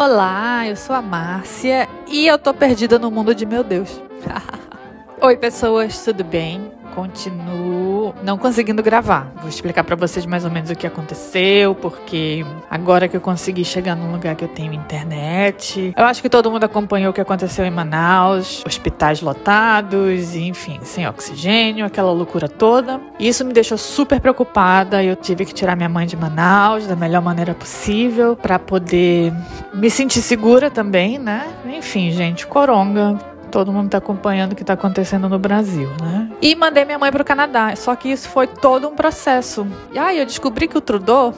Olá, eu sou a Márcia e eu tô perdida no mundo de meu Deus. Oi, pessoas, tudo bem? continuo não conseguindo gravar. Vou explicar para vocês mais ou menos o que aconteceu, porque agora que eu consegui chegar num lugar que eu tenho internet, eu acho que todo mundo acompanhou o que aconteceu em Manaus, hospitais lotados, enfim, sem oxigênio, aquela loucura toda. Isso me deixou super preocupada. Eu tive que tirar minha mãe de Manaus da melhor maneira possível para poder me sentir segura também, né? Enfim, gente, coronga todo mundo está acompanhando o que está acontecendo no Brasil, né? E mandei minha mãe para o Canadá. Só que isso foi todo um processo. E aí eu descobri que o Trudeau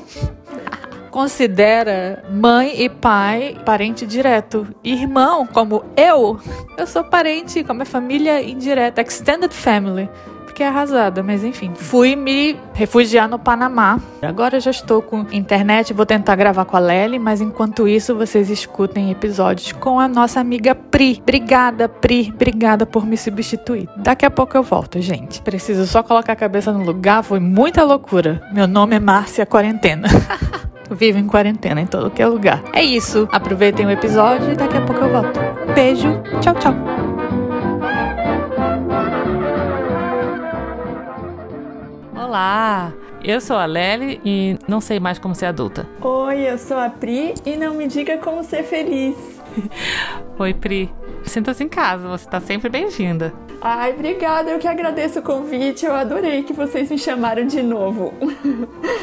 considera mãe e pai parente direto. Irmão, como eu, eu sou parente com a minha família indireta, extended family fiquei arrasada, mas enfim. Fui me refugiar no Panamá. Agora já estou com internet, vou tentar gravar com a Lely, mas enquanto isso vocês escutem episódios com a nossa amiga Pri. Obrigada, Pri. Obrigada por me substituir. Daqui a pouco eu volto, gente. Preciso só colocar a cabeça no lugar, foi muita loucura. Meu nome é Márcia Quarentena. Vivo em quarentena em todo que é lugar. É isso. Aproveitem o episódio e daqui a pouco eu volto. Beijo. Tchau, tchau. Olá, eu sou a Lely e não sei mais como ser adulta. Oi, eu sou a Pri e não me diga como ser feliz. Oi, Pri. Sinta-se em casa, você está sempre bem-vinda. Ai, obrigada, eu que agradeço o convite, eu adorei que vocês me chamaram de novo.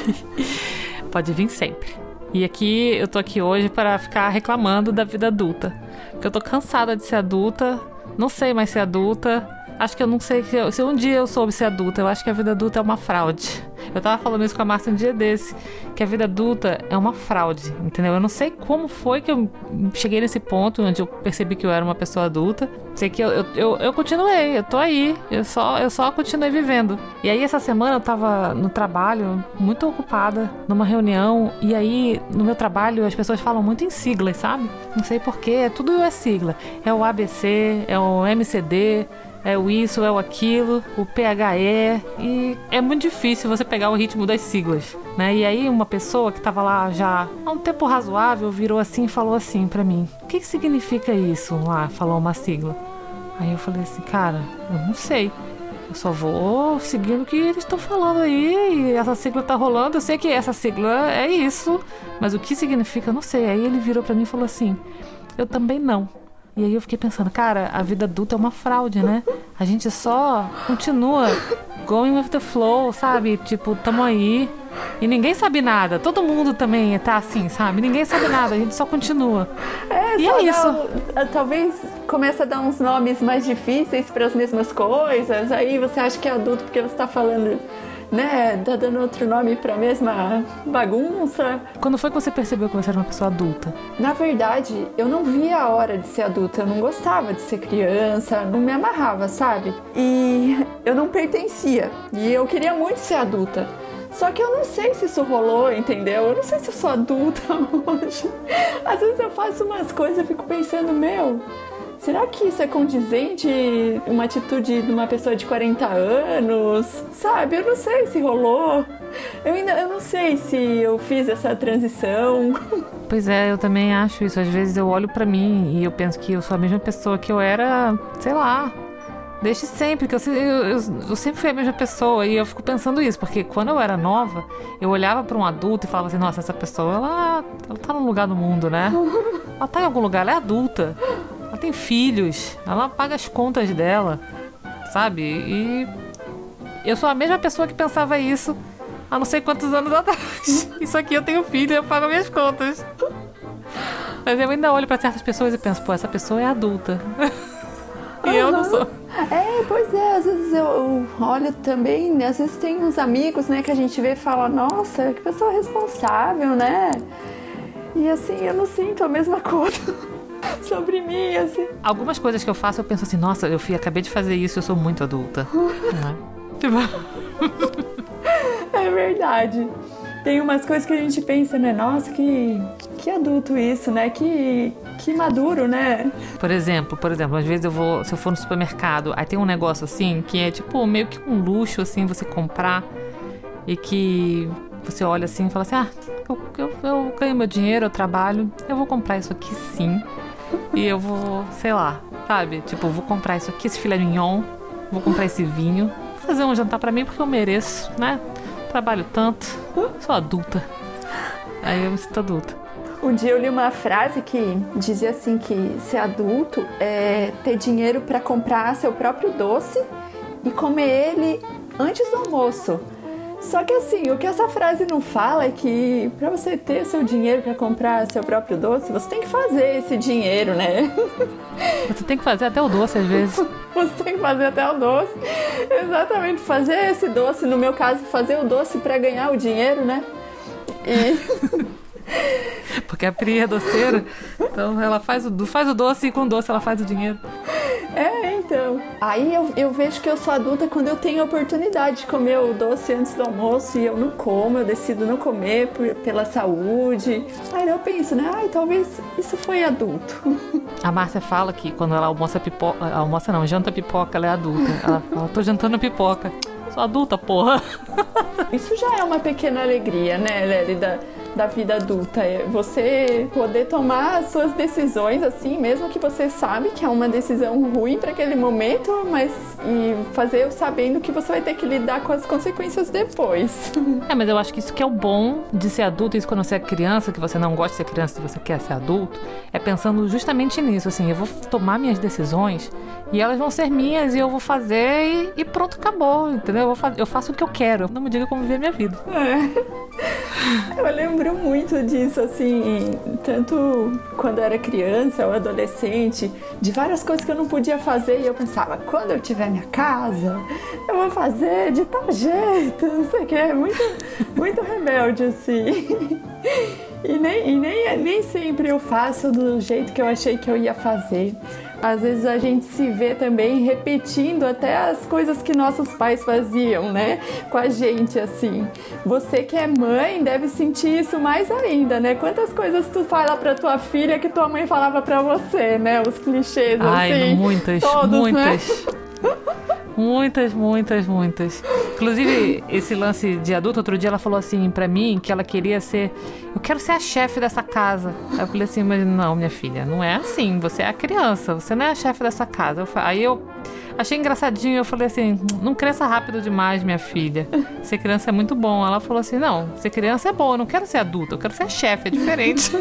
Pode vir sempre. E aqui, eu tô aqui hoje para ficar reclamando da vida adulta. Porque eu tô cansada de ser adulta, não sei mais ser adulta, Acho que eu não sei se, um dia eu soube ser adulta. Eu acho que a vida adulta é uma fraude. Eu tava falando isso com a Márcia um dia desse, que a vida adulta é uma fraude, entendeu? Eu não sei como foi que eu cheguei nesse ponto onde eu percebi que eu era uma pessoa adulta. Sei que eu, eu, eu, eu continuei, eu tô aí, eu só, eu só continuei vivendo. E aí essa semana eu tava no trabalho, muito ocupada, numa reunião, e aí no meu trabalho as pessoas falam muito em siglas, sabe? Não sei porquê, tudo é sigla. É o ABC, é o MCD, é o isso, é o aquilo, o PHE, e é muito difícil você pegar o ritmo das siglas, né? E aí uma pessoa que estava lá já há um tempo razoável virou assim e falou assim para mim: "O que que significa isso?" Lá falou uma sigla. Aí eu falei assim: "Cara, eu não sei. Eu só vou seguindo o que eles estão falando aí, e essa sigla tá rolando. Eu sei que essa sigla é isso, mas o que significa, eu não sei." Aí ele virou para mim e falou assim: "Eu também não." E aí eu fiquei pensando, cara, a vida adulta é uma fraude, né? A gente só continua going with the flow, sabe? Tipo, tamo aí. E ninguém sabe nada. Todo mundo também tá assim, sabe? Ninguém sabe nada, a gente só continua. É, e é isso. talvez comece a dar uns nomes mais difíceis para as mesmas coisas. Aí você acha que é adulto porque você tá falando né, tá dando outro nome pra mesma bagunça. Quando foi que você percebeu que você era uma pessoa adulta? Na verdade, eu não via a hora de ser adulta, eu não gostava de ser criança, não me amarrava, sabe? E eu não pertencia, e eu queria muito ser adulta. Só que eu não sei se isso rolou, entendeu? Eu não sei se eu sou adulta hoje. Às vezes eu faço umas coisas e fico pensando, meu, Será que isso é condizente uma atitude de uma pessoa de 40 anos? Sabe, eu não sei se rolou. Eu ainda eu não sei se eu fiz essa transição. Pois é, eu também acho isso. Às vezes eu olho para mim e eu penso que eu sou a mesma pessoa que eu era, sei lá, desde sempre, que eu, eu, eu, sempre fui a mesma pessoa e eu fico pensando isso, porque quando eu era nova, eu olhava para um adulto e falava assim: nossa, essa pessoa, ela, ela tá num lugar do mundo, né? Ela tá em algum lugar, ela é adulta. Ela tem filhos, ela paga as contas dela, sabe? E eu sou a mesma pessoa que pensava isso há não sei quantos anos atrás. Isso aqui eu tenho filho, eu pago minhas contas. Mas eu ainda olho para certas pessoas e penso, pô, essa pessoa é adulta. e uhum. eu não sou. É, pois é, às vezes eu olho também, às vezes tem uns amigos, né, que a gente vê e fala, nossa, que pessoa responsável, né? E assim, eu não sinto a mesma coisa sobre mim, assim. Algumas coisas que eu faço, eu penso assim, nossa, eu fui, acabei de fazer isso, eu sou muito adulta. tipo... é verdade. Tem umas coisas que a gente pensa, né? Nossa, que, que adulto isso, né? Que, que maduro, né? Por exemplo, por exemplo, às vezes eu vou, se eu for no supermercado, aí tem um negócio assim que é tipo meio que um luxo assim você comprar e que você olha assim e fala assim: ah, eu, eu, eu ganho meu dinheiro, eu trabalho, eu vou comprar isso aqui sim. E eu vou, sei lá, sabe? Tipo, vou comprar isso aqui, esse filé mignon, vou comprar esse vinho, fazer um jantar para mim porque eu mereço, né? Trabalho tanto, sou adulta. Aí eu me sinto adulta. Um dia eu li uma frase que dizia assim que ser adulto é ter dinheiro para comprar seu próprio doce e comer ele antes do almoço. Só que assim, o que essa frase não fala é que para você ter seu dinheiro para comprar seu próprio doce, você tem que fazer esse dinheiro, né? Você tem que fazer até o doce às vezes. Você tem que fazer até o doce. Exatamente, fazer esse doce, no meu caso, fazer o doce para ganhar o dinheiro, né? E Porque a Pri é doceira, então ela faz o, faz o doce e com o doce ela faz o dinheiro. Então. Aí eu, eu vejo que eu sou adulta quando eu tenho a oportunidade de comer o doce antes do almoço e eu não como, eu decido não comer por, pela saúde. Aí eu penso, né? Ai, talvez isso foi adulto. A Márcia fala que quando ela almoça pipoca. Almoça não, janta pipoca, ela é adulta. Ela fala, tô jantando pipoca. Sou adulta, porra. Isso já é uma pequena alegria, né, Lely, da, da vida adulta. É você poder tomar as suas decisões assim, mesmo que você sabe que é uma decisão ruim para aquele momento, mas e fazer sabendo que você vai ter que lidar com as consequências depois. É, mas eu acho que isso que é o bom de ser adulto, isso quando você é criança, que você não gosta de ser criança, que você quer ser adulto, é pensando justamente nisso, assim, eu vou tomar minhas decisões e elas vão ser minhas e eu vou fazer e, e pronto, acabou, entendeu? Eu, fa eu faço o que eu quero, não me diga como viver minha vida. É. Eu lembro muito disso, assim, tanto quando eu era criança ou adolescente, de várias coisas que eu não podia fazer e eu pensava, quando eu tiver minha casa, eu vou fazer de tal jeito, não sei o que, muito, muito rebelde, assim. E nem, e nem, nem sempre eu faço do jeito que eu achei que eu ia fazer. Às vezes a gente se vê também repetindo até as coisas que nossos pais faziam, né? Com a gente, assim. Você que é mãe deve sentir isso mais ainda, né? Quantas coisas tu fala pra tua filha que tua mãe falava pra você, né? Os clichês, Ai, assim. muitas, todos, muitas. Né? Muitas, muitas, muitas. Inclusive, esse lance de adulto, outro dia ela falou assim pra mim que ela queria ser. Eu quero ser a chefe dessa casa. Aí eu falei assim, mas não, minha filha, não é assim. Você é a criança, você não é a chefe dessa casa. Eu, aí eu achei engraçadinho, eu falei assim, não cresça rápido demais, minha filha. Ser criança é muito bom. Ela falou assim, não, ser criança é bom, eu não quero ser adulta, eu quero ser chefe, é diferente.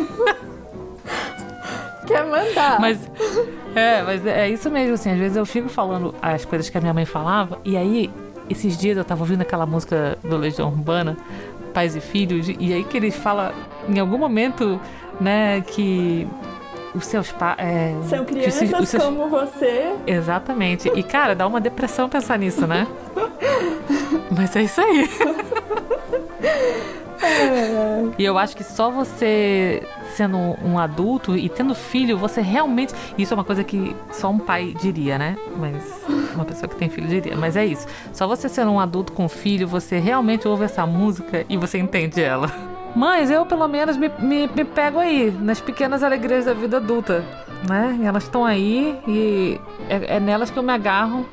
Quer mandar. Mas é, mas é isso mesmo, assim, às vezes eu fico falando as coisas que a minha mãe falava, e aí, esses dias eu tava ouvindo aquela música do Legião Urbana, Pais e Filhos, e aí que ele fala, em algum momento, né, que os seus pais. É, São crianças seus... como você. Exatamente. E, cara, dá uma depressão pensar nisso, né? Mas é isso aí. E eu acho que só você sendo um adulto e tendo filho, você realmente. Isso é uma coisa que só um pai diria, né? Mas uma pessoa que tem filho diria. Mas é isso. Só você sendo um adulto com filho, você realmente ouve essa música e você entende ela. Mas eu, pelo menos, me, me, me pego aí, nas pequenas alegrias da vida adulta, né? E elas estão aí e é, é nelas que eu me agarro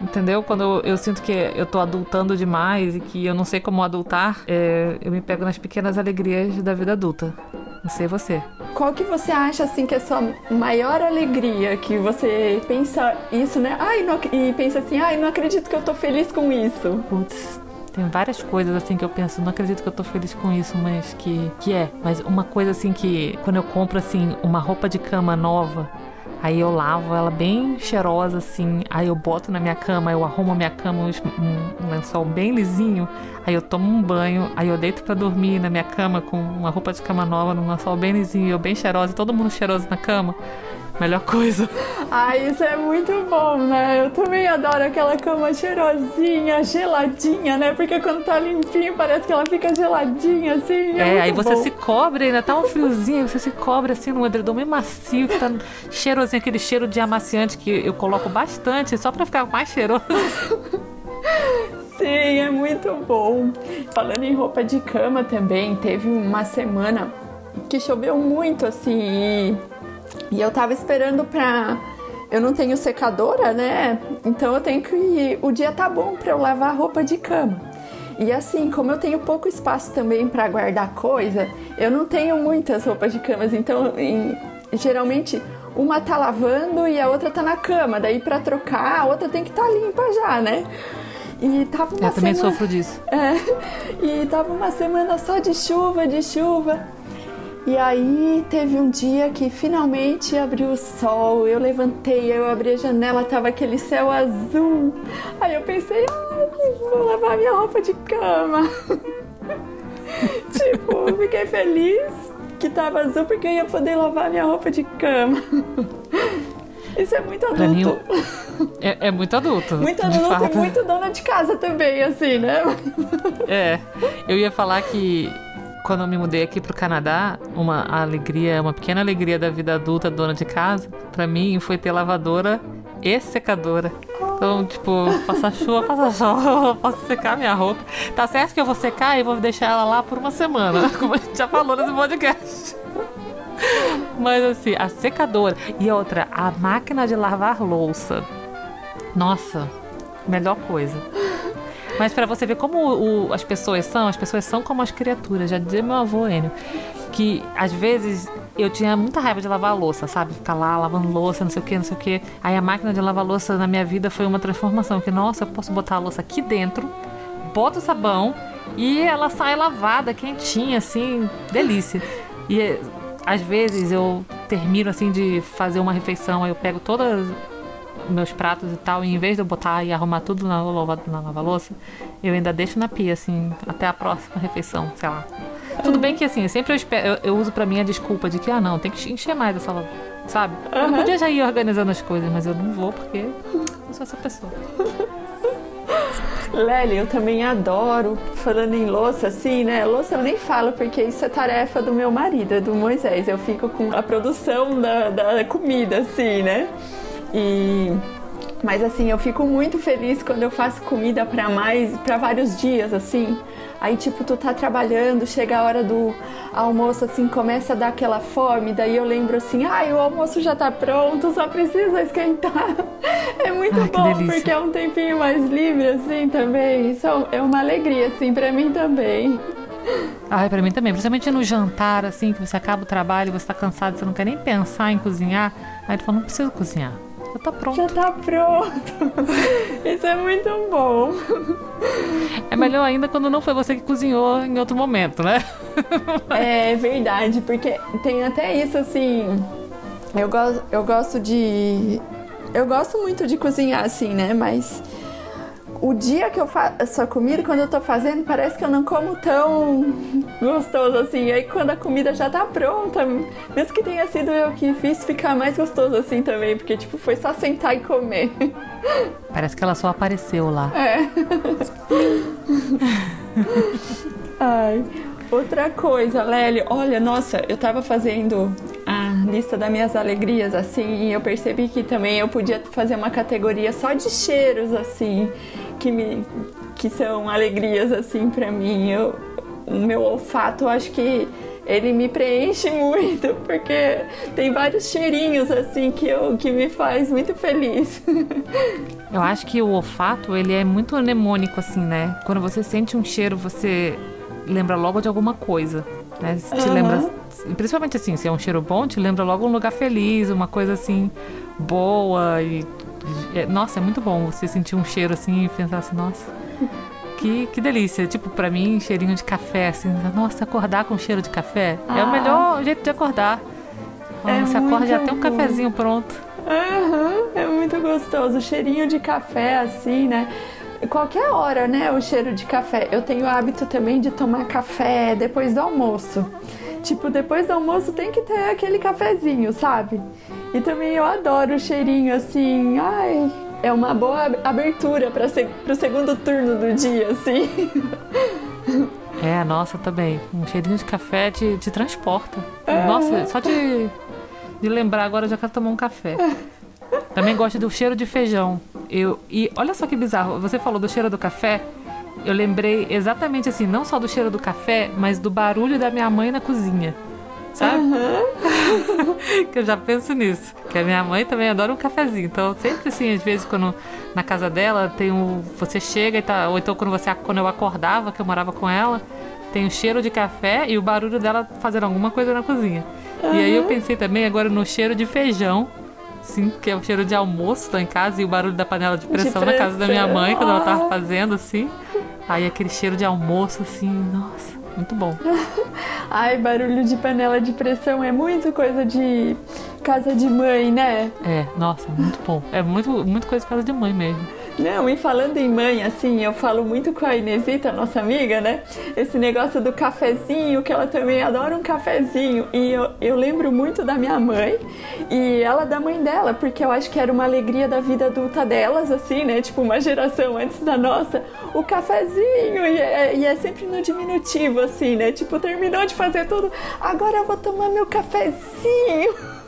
Entendeu? Quando eu, eu, sinto que eu tô adultando demais e que eu não sei como adultar, é, eu me pego nas pequenas alegrias da vida adulta. Não sei você. Qual que você acha assim que é a sua maior alegria? Que você pensa isso, né? Ai, não, e pensa assim, ai, não acredito que eu tô feliz com isso. Putz, tem várias coisas assim que eu penso, não acredito que eu tô feliz com isso, mas que, que é. Mas uma coisa assim que quando eu compro assim uma roupa de cama nova, Aí eu lavo ela bem cheirosa assim. Aí eu boto na minha cama, eu arrumo a minha cama, um, lençol bem lisinho. Aí eu tomo um banho, aí eu deito para dormir na minha cama com uma roupa de cama nova, num lençol bem lisinho, eu bem cheirosa, todo mundo cheiroso na cama. Melhor coisa. Ah, isso é muito bom, né? Eu também adoro aquela cama cheirosinha, geladinha, né? Porque quando tá limpinho parece que ela fica geladinha, assim. É, é aí você bom. se cobre, ainda tá um friozinho, você se cobre assim num edredom bem macio, que tá cheirosinho, aquele cheiro de amaciante que eu coloco bastante só pra ficar mais cheiroso. Sim, é muito bom. Falando em roupa de cama também, teve uma semana que choveu muito assim e eu tava esperando pra. Eu não tenho secadora, né? Então eu tenho que. O dia tá bom pra eu lavar roupa de cama. e assim, como eu tenho pouco espaço também para guardar coisa, eu não tenho muitas roupas de cama, então em, geralmente uma tá lavando e a outra tá na cama, daí para trocar a outra tem que estar tá limpa já, né? E tava uma eu também semana... sofro disso. É, e tava uma semana só de chuva, de chuva. E aí teve um dia que finalmente abriu o sol, eu levantei, eu abri a janela, tava aquele céu azul. Aí eu pensei, ai, vou lavar minha roupa de cama. tipo, fiquei feliz que tava azul porque eu ia poder lavar minha roupa de cama. Isso é muito adulto. Mim, é, é, muito adulto. Muito adulto e muito dona de casa também, assim, né? É. Eu ia falar que quando eu me mudei aqui pro Canadá, uma alegria, uma pequena alegria da vida adulta, dona de casa, para mim foi ter lavadora e secadora. Então, tipo, passa chuva, passa chuva, posso secar minha roupa. Tá certo que eu vou secar e vou deixar ela lá por uma semana, como a gente já falou nesse podcast. Mas assim, a secadora. E outra, a máquina de lavar louça. Nossa, melhor coisa. Mas para você ver como o, as pessoas são, as pessoas são como as criaturas. Já dizia meu avô Enio, que às vezes eu tinha muita raiva de lavar louça, sabe? Ficar lá lavando louça, não sei o que, não sei o que. Aí a máquina de lavar louça na minha vida foi uma transformação. Que, nossa, eu posso botar a louça aqui dentro, boto o sabão e ela sai lavada, quentinha, assim, delícia. E às vezes eu termino assim de fazer uma refeição, aí eu pego todas meus pratos e tal, e em vez de eu botar e arrumar tudo na, na lava-louça, eu ainda deixo na pia, assim, até a próxima refeição, sei lá. Tudo bem que assim, sempre eu, espero, eu, eu uso pra mim a desculpa de que, ah não, tem que encher mais essa sabe? Uhum. Eu podia já ir organizando as coisas, mas eu não vou porque eu sou essa pessoa. Lely, eu também adoro, falando em louça, assim, né? Louça eu nem falo, porque isso é tarefa do meu marido, é do Moisés. Eu fico com a produção da, da comida, assim, né? E mas assim, eu fico muito feliz quando eu faço comida para mais, para vários dias assim. Aí tipo, tu tá trabalhando, chega a hora do almoço assim, começa a dar aquela fome, daí eu lembro assim: "Ai, o almoço já tá pronto, só precisa esquentar". É muito Ai, bom porque é um tempinho mais livre assim também. Isso é uma alegria assim para mim também. Ai, pra mim também. Principalmente no jantar, assim, que você acaba o trabalho, você tá cansado, você não quer nem pensar em cozinhar. Aí tu fala, não preciso cozinhar. Já tá pronto. Já tá pronto. Isso é muito bom. É melhor ainda quando não foi você que cozinhou em outro momento, né? É verdade, porque tem até isso assim. Eu, go eu gosto de. Eu gosto muito de cozinhar assim, né? Mas o dia que eu faço a comida, quando eu tô fazendo, parece que eu não como tão gostoso assim. Aí quando a comida já tá pronta, mesmo que tenha sido eu que fiz, ficar mais gostoso assim também, porque tipo, foi só sentar e comer. Parece que ela só apareceu lá. É. Ai. Outra coisa, Lélio, olha, nossa, eu tava fazendo lista das minhas alegrias, assim, e eu percebi que também eu podia fazer uma categoria só de cheiros, assim que me que são alegrias assim para mim. Eu, o meu olfato, acho que ele me preenche muito, porque tem vários cheirinhos assim que, eu, que me faz muito feliz. Eu acho que o olfato, ele é muito mnemônico assim, né? Quando você sente um cheiro, você lembra logo de alguma coisa, né? Te uhum. lembra, principalmente assim, se é um cheiro bom, te lembra logo um lugar feliz, uma coisa assim boa e é, nossa, é muito bom você sentir um cheiro assim e pensar assim, nossa, que, que delícia. Tipo, pra mim, cheirinho de café, assim, nossa, acordar com cheiro de café ah. é o ah. melhor jeito de acordar. É você acorda já tem um cafezinho pronto. Uhum, é muito gostoso. Cheirinho de café, assim, né? Qualquer hora, né? O cheiro de café. Eu tenho o hábito também de tomar café depois do almoço. Tipo, depois do almoço tem que ter aquele cafezinho, sabe? E também eu adoro o cheirinho assim, ai, é uma boa abertura para se, o segundo turno do dia, assim. É, nossa, também. Um cheirinho de café te, te transporta. É. Nossa, só de, de lembrar agora eu já quero tomar um café. Também gosto do cheiro de feijão. Eu, e olha só que bizarro, você falou do cheiro do café eu lembrei exatamente assim, não só do cheiro do café, mas do barulho da minha mãe na cozinha. Sabe? Uhum. que eu já penso nisso. Porque a minha mãe também adora um cafezinho. Então, sempre assim, às vezes, quando na casa dela tem um. Você chega e tá. Ou então quando, você, quando eu acordava, que eu morava com ela, tem o cheiro de café e o barulho dela fazendo alguma coisa na cozinha. Uhum. E aí eu pensei também agora no cheiro de feijão. Sim, que é o cheiro de almoço, tô em casa, e o barulho da panela de pressão, de pressão. na casa da minha mãe, quando ela tava fazendo, assim. Aí aquele cheiro de almoço, assim, nossa, muito bom. Ai, barulho de panela de pressão é muito coisa de casa de mãe, né? É, nossa, muito bom. É muito, muito coisa de casa de mãe mesmo. Não, e falando em mãe, assim, eu falo muito com a Inesita, nossa amiga, né? Esse negócio do cafezinho, que ela também adora um cafezinho. E eu, eu lembro muito da minha mãe e ela da mãe dela, porque eu acho que era uma alegria da vida adulta delas, assim, né? Tipo, uma geração antes da nossa, o cafezinho. E é, e é sempre no diminutivo, assim, né? Tipo, terminou de fazer tudo, agora eu vou tomar meu cafezinho.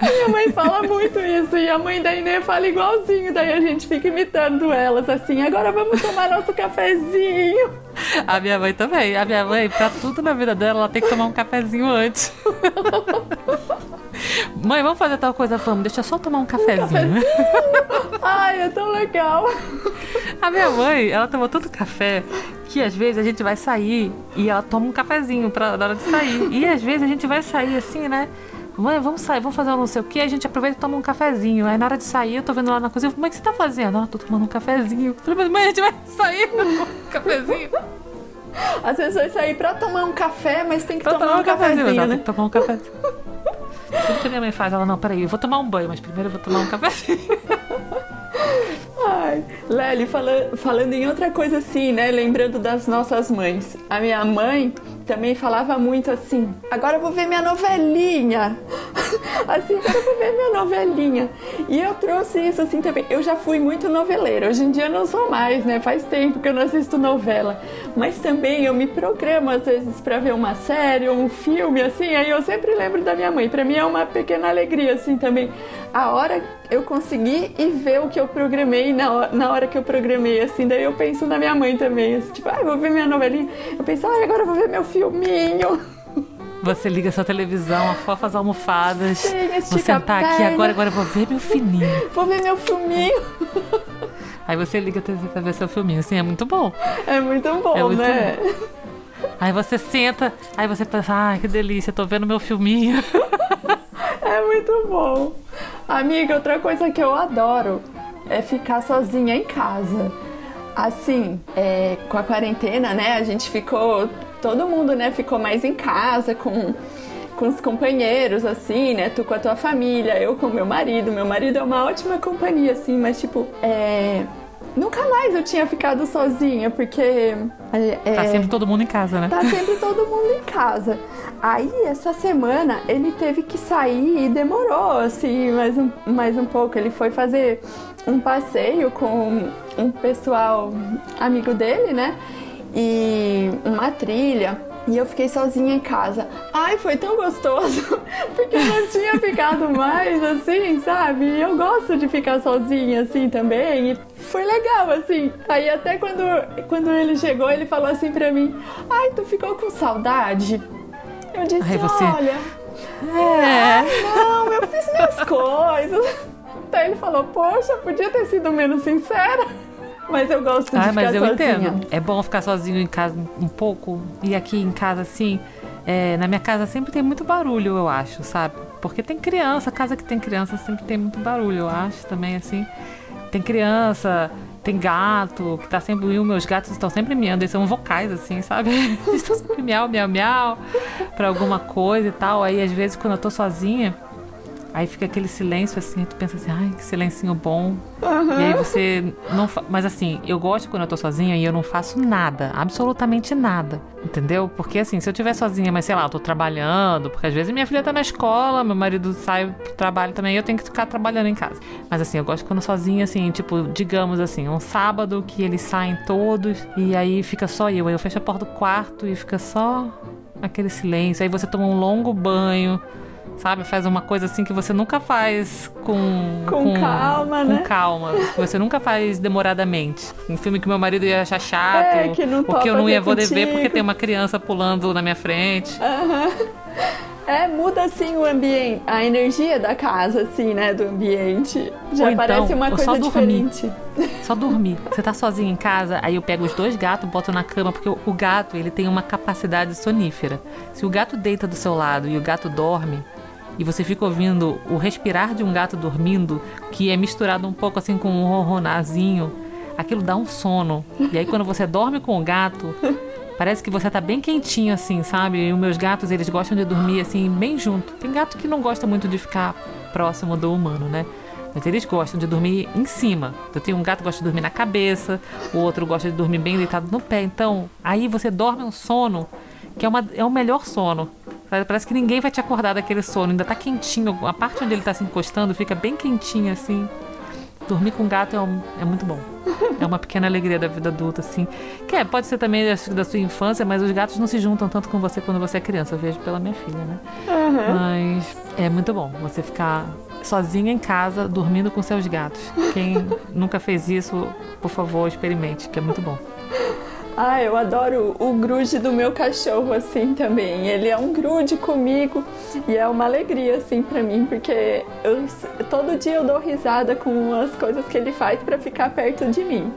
Minha mãe fala muito isso e a mãe da Inê fala igualzinho, daí a gente fica imitando elas assim. Agora vamos tomar nosso cafezinho. A minha mãe também. A minha mãe, pra tudo na vida dela, ela tem que tomar um cafezinho antes. Mãe, vamos fazer tal coisa? Vamos, deixa eu só tomar um cafezinho. Um cafezinho. Ai, é tão legal. A minha mãe, ela tomou tanto café que às vezes a gente vai sair e ela toma um cafezinho pra, na hora de sair. E às vezes a gente vai sair assim, né? Mãe, vamos sair, vamos fazer um não sei o que. A gente aproveita e toma um cafezinho. Aí na hora de sair, eu tô vendo lá na cozinha. Mãe, o que você tá fazendo? Ah, tô tomando um cafezinho. Eu falei, mas mãe, a gente vai sair um cafezinho. Às vezes vai sair pra tomar um café, mas tem que tomar, tomar, um cafezinho, cafezinho né? Tem que tomar um cafezinho. Tudo que a minha mãe faz, ela, não, peraí, eu vou tomar um banho, mas primeiro eu vou tomar um cafezinho. Ai, Lely, fala, falando em outra coisa assim, né? Lembrando das nossas mães. A minha mãe também falava muito assim: agora eu vou ver minha novelinha. assim, agora eu vou ver minha novelinha. E eu trouxe isso assim também. Eu já fui muito noveleira. Hoje em dia não sou mais, né? Faz tempo que eu não assisto novela. Mas também eu me programo às vezes para ver uma série um filme, assim. Aí eu sempre lembro da minha mãe. Para mim é uma pequena alegria, assim também. A hora eu consegui e ver o que eu programei na, na hora que eu programei, assim. Daí eu penso na minha mãe também, assim, tipo, ah, vou ver minha novelinha. Eu penso, ah, agora eu vou ver meu filminho. Você liga sua televisão, afofa as almofadas. Sim, vou sentar aqui agora, agora eu vou ver meu filminho. Vou ver meu filminho. Aí você liga pra ver seu filminho. Assim, é muito bom. É muito bom, é muito né? Bom. Aí você senta, aí você pensa, ai, que delícia, tô vendo meu filminho. É muito bom. Amiga, outra coisa que eu adoro é ficar sozinha em casa. Assim, é, com a quarentena, né? A gente ficou. Todo mundo, né? Ficou mais em casa com, com os companheiros, assim, né? Tu com a tua família, eu com meu marido. Meu marido é uma ótima companhia, assim, mas tipo, é Nunca mais eu tinha ficado sozinha, porque. É, tá é, sempre todo mundo em casa, né? Tá sempre todo mundo em casa. Aí, essa semana, ele teve que sair e demorou, assim, mais um, mais um pouco. Ele foi fazer um passeio com um pessoal amigo dele, né? E uma trilha. E eu fiquei sozinha em casa. Ai, foi tão gostoso, porque eu não tinha ficado mais assim, sabe? E eu gosto de ficar sozinha assim também. E foi legal, assim. Aí até quando, quando ele chegou, ele falou assim pra mim: Ai, tu ficou com saudade? Eu disse: Ai, você... Olha. É. não, eu fiz minhas coisas. Daí ele falou: Poxa, podia ter sido menos sincera. Mas eu gosto de ah, ficar mas eu sozinha. entendo. É bom ficar sozinho em casa um pouco. E aqui em casa, assim, é, na minha casa sempre tem muito barulho, eu acho, sabe? Porque tem criança, casa que tem criança sempre tem muito barulho, eu acho também, assim. Tem criança, tem gato, que tá sempre. E os meus gatos estão sempre miando, eles são vocais, assim, sabe? Eles estão sempre miau, miau, miau, pra alguma coisa e tal. Aí, às vezes, quando eu tô sozinha Aí fica aquele silêncio assim, tu pensa assim, ai, que silencinho bom. Uhum. E aí você não fa... Mas assim, eu gosto quando eu tô sozinha e eu não faço nada, absolutamente nada. Entendeu? Porque assim, se eu estiver sozinha, mas sei lá, eu tô trabalhando, porque às vezes minha filha tá na escola, meu marido sai pro trabalho também, e eu tenho que ficar trabalhando em casa. Mas assim, eu gosto quando sozinha, assim, tipo, digamos assim, um sábado que eles saem todos e aí fica só eu. Aí eu fecho a porta do quarto e fica só aquele silêncio. Aí você toma um longo banho sabe? Faz uma coisa assim que você nunca faz com... Com, com calma, com né? Com calma. Que você nunca faz demoradamente. Um filme que meu marido ia achar chato. É, que não que eu não ia poder ver porque tem uma criança pulando na minha frente. Aham. É, muda assim o ambiente, a energia da casa, assim, né? Do ambiente. Já Ou parece então, uma coisa só dormir. diferente. Só dormir. Você tá sozinho em casa, aí eu pego os dois gatos, boto na cama, porque o gato, ele tem uma capacidade sonífera. Se o gato deita do seu lado e o gato dorme, e você fica ouvindo o respirar de um gato dormindo, que é misturado um pouco assim com um ronronarzinho, aquilo dá um sono. E aí quando você dorme com o gato, parece que você tá bem quentinho assim, sabe? E os meus gatos, eles gostam de dormir assim, bem junto. Tem gato que não gosta muito de ficar próximo do humano, né? Mas eles gostam de dormir em cima. Eu tenho um gato que gosta de dormir na cabeça, o outro gosta de dormir bem deitado no pé. Então, aí você dorme um sono que é, uma, é o melhor sono. Parece que ninguém vai te acordar daquele sono. Ainda tá quentinho. A parte onde ele tá se encostando fica bem quentinho assim. Dormir com gato é, um- é muito bom. É uma pequena alegria da vida adulta, assim. Que é, pode ser também da, da sua infância, mas os gatos não se juntam tanto com você quando você é criança. Eu vejo pela minha filha, né? Mas é muito bom você ficar sozinha em casa, dormindo com seus gatos. Quem nunca fez isso, por favor, experimente, que é muito bom. Ah, eu adoro o grude do meu cachorro, assim, também. Ele é um grude comigo e é uma alegria, assim, pra mim, porque eu, todo dia eu dou risada com as coisas que ele faz pra ficar perto de mim.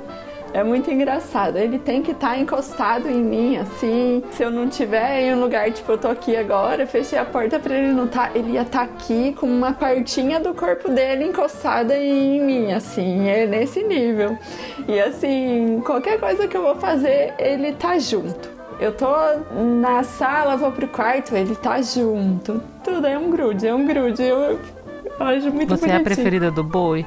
É muito engraçado. Ele tem que estar encostado em mim, assim. Se eu não tiver em um lugar, tipo, eu tô aqui agora, fechei a porta pra ele não tá. Ele ia estar aqui com uma partinha do corpo dele encostada em mim, assim. É nesse nível. E assim, qualquer coisa que eu vou fazer, ele tá junto. Eu tô na sala, vou pro quarto, ele tá junto. Tudo é um grude, é um grude. Eu, eu acho muito Você é a bonitinho. preferida do boi?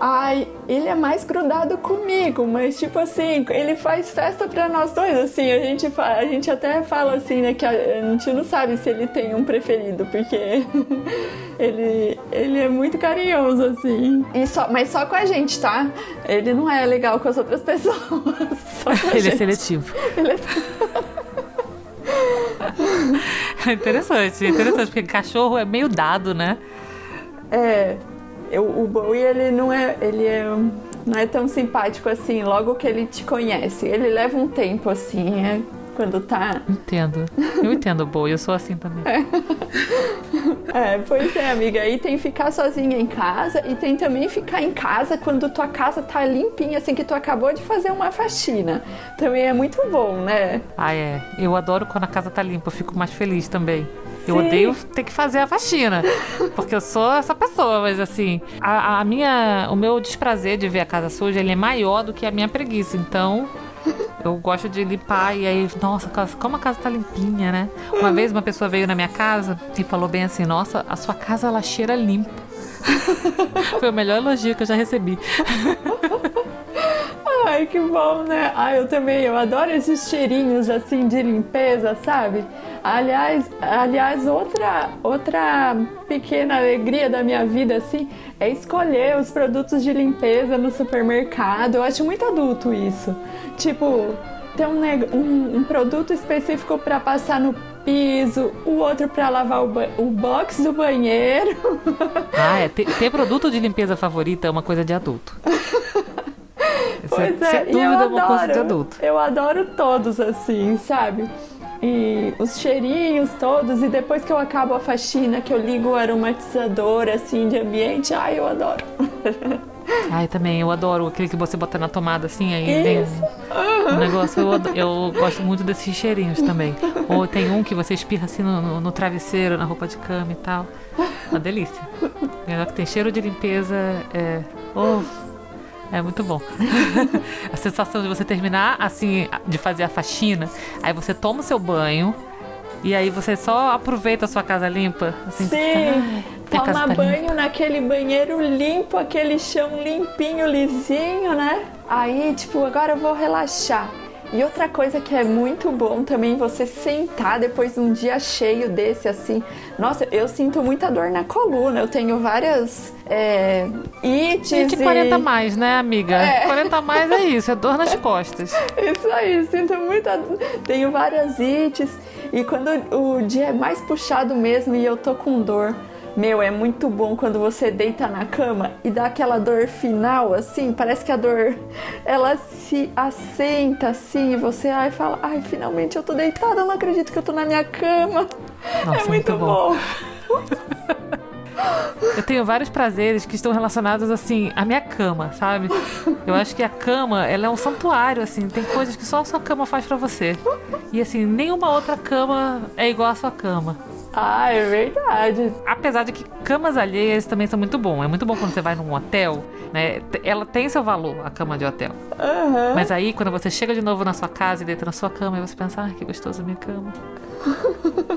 Ai, ele é mais grudado comigo, mas tipo assim, ele faz festa pra nós dois, assim, a gente, a gente até fala assim, né, que a, a gente não sabe se ele tem um preferido, porque ele, ele é muito carinhoso, assim. E só, mas só com a gente, tá? Ele não é legal com as outras pessoas, Ele é gente. seletivo. Ele é É interessante, é interessante, porque cachorro é meio dado, né? É, eu, o Bowie ele não é, ele é, não é tão simpático assim. Logo que ele te conhece, ele leva um tempo assim, é, quando tá. Entendo. Eu entendo o boi, eu sou assim também. É, pois é, amiga. Aí tem ficar sozinha em casa e tem também ficar em casa quando tua casa tá limpinha, assim que tu acabou de fazer uma faxina. Também é muito bom, né? Ah, é. Eu adoro quando a casa tá limpa, eu fico mais feliz também. Eu Sim. odeio ter que fazer a faxina, porque eu sou essa pessoa, mas assim, a, a minha, o meu desprazer de ver a casa suja, ele é maior do que a minha preguiça, então eu gosto de limpar e aí, nossa, como a casa tá limpinha, né? Uma vez uma pessoa veio na minha casa e falou bem assim, nossa, a sua casa ela cheira limpo. Foi o melhor elogio que eu já recebi. Ai, que bom, né? Ai, eu também, eu adoro esses cheirinhos assim de limpeza, sabe? Aliás, aliás, outra outra pequena alegria da minha vida assim é escolher os produtos de limpeza no supermercado. Eu acho muito adulto isso. Tipo, ter um, um, um produto específico para passar no piso, o outro para lavar o, o box do banheiro. Ah, é. Ter, ter produto de limpeza favorita é uma coisa de adulto. Pois é, sem e dúvida eu é adoro. adulto. Eu adoro todos assim, sabe? E os cheirinhos todos, e depois que eu acabo a faxina, que eu ligo o aromatizador assim de ambiente, ai, eu adoro. Ai, também, eu adoro aquele que você bota na tomada assim, aí Isso. um, negócio. Eu, eu gosto muito desses cheirinhos também. Ou tem um que você espirra assim no, no- no travesseiro, na roupa de cama e tal. Uma delícia. Melhor que tem cheiro de limpeza. É. Oh, é muito bom. a sensação de você terminar assim, de fazer a faxina, aí você toma o seu banho. E aí você só aproveita a sua casa limpa. Assim, fica, Sim, "Ai, minha casa toma tá limpa." banho naquele banheiro limpo, aquele chão limpinho, lisinho, né? Aí, tipo, agora eu vou relaxar. E outra coisa que é muito bom também, você sentar depois de um dia cheio desse, assim. Nossa, eu sinto muita dor na coluna. Eu tenho várias é, ites E de 40 a mais, né, amiga? É. 40 a mais é isso, é dor nas costas. Isso aí, sinto muita. Tenho várias ites. E quando o dia é mais puxado mesmo e eu tô com dor, Meu, é muito bom quando você deita na cama e dá aquela dor final, assim, parece que a dor ela se assenta assim, e você ai fala, ai, finalmente eu tô deitada, eu não acredito que eu tô na minha cama. Nossa, é muito, muito bom. bom. Eu tenho vários prazeres que estão relacionados, assim, à minha cama, sabe? Eu acho que a cama, ela é um santuário, assim. Tem coisas que só a sua cama faz pra você. E, assim, nenhuma outra cama é igual à sua cama. Ah, é verdade. Apesar de que camas alheias também são muito bom. É muito bom quando você vai num hotel, né? Ela tem seu valor, a cama de hotel. Aham. Mas aí, quando você chega de novo na sua casa e deita na sua cama, e você pensa, ai, que gostoso a minha cama.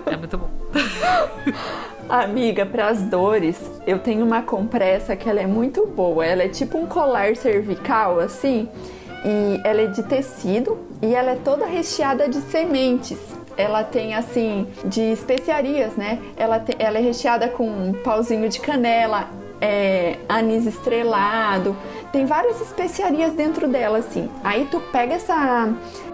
É muito bom. Amiga, para as dores, eu tenho uma compressa que ela é muito boa. Ela é tipo um colar cervical, assim, e ela é de tecido e ela é toda recheada de sementes. Ela tem assim de especiarias, né? Ela, te- ela é recheada com um pauzinho de canela, é, anis estrelado, tem várias especiarias dentro dela, assim. Aí tu pega essa,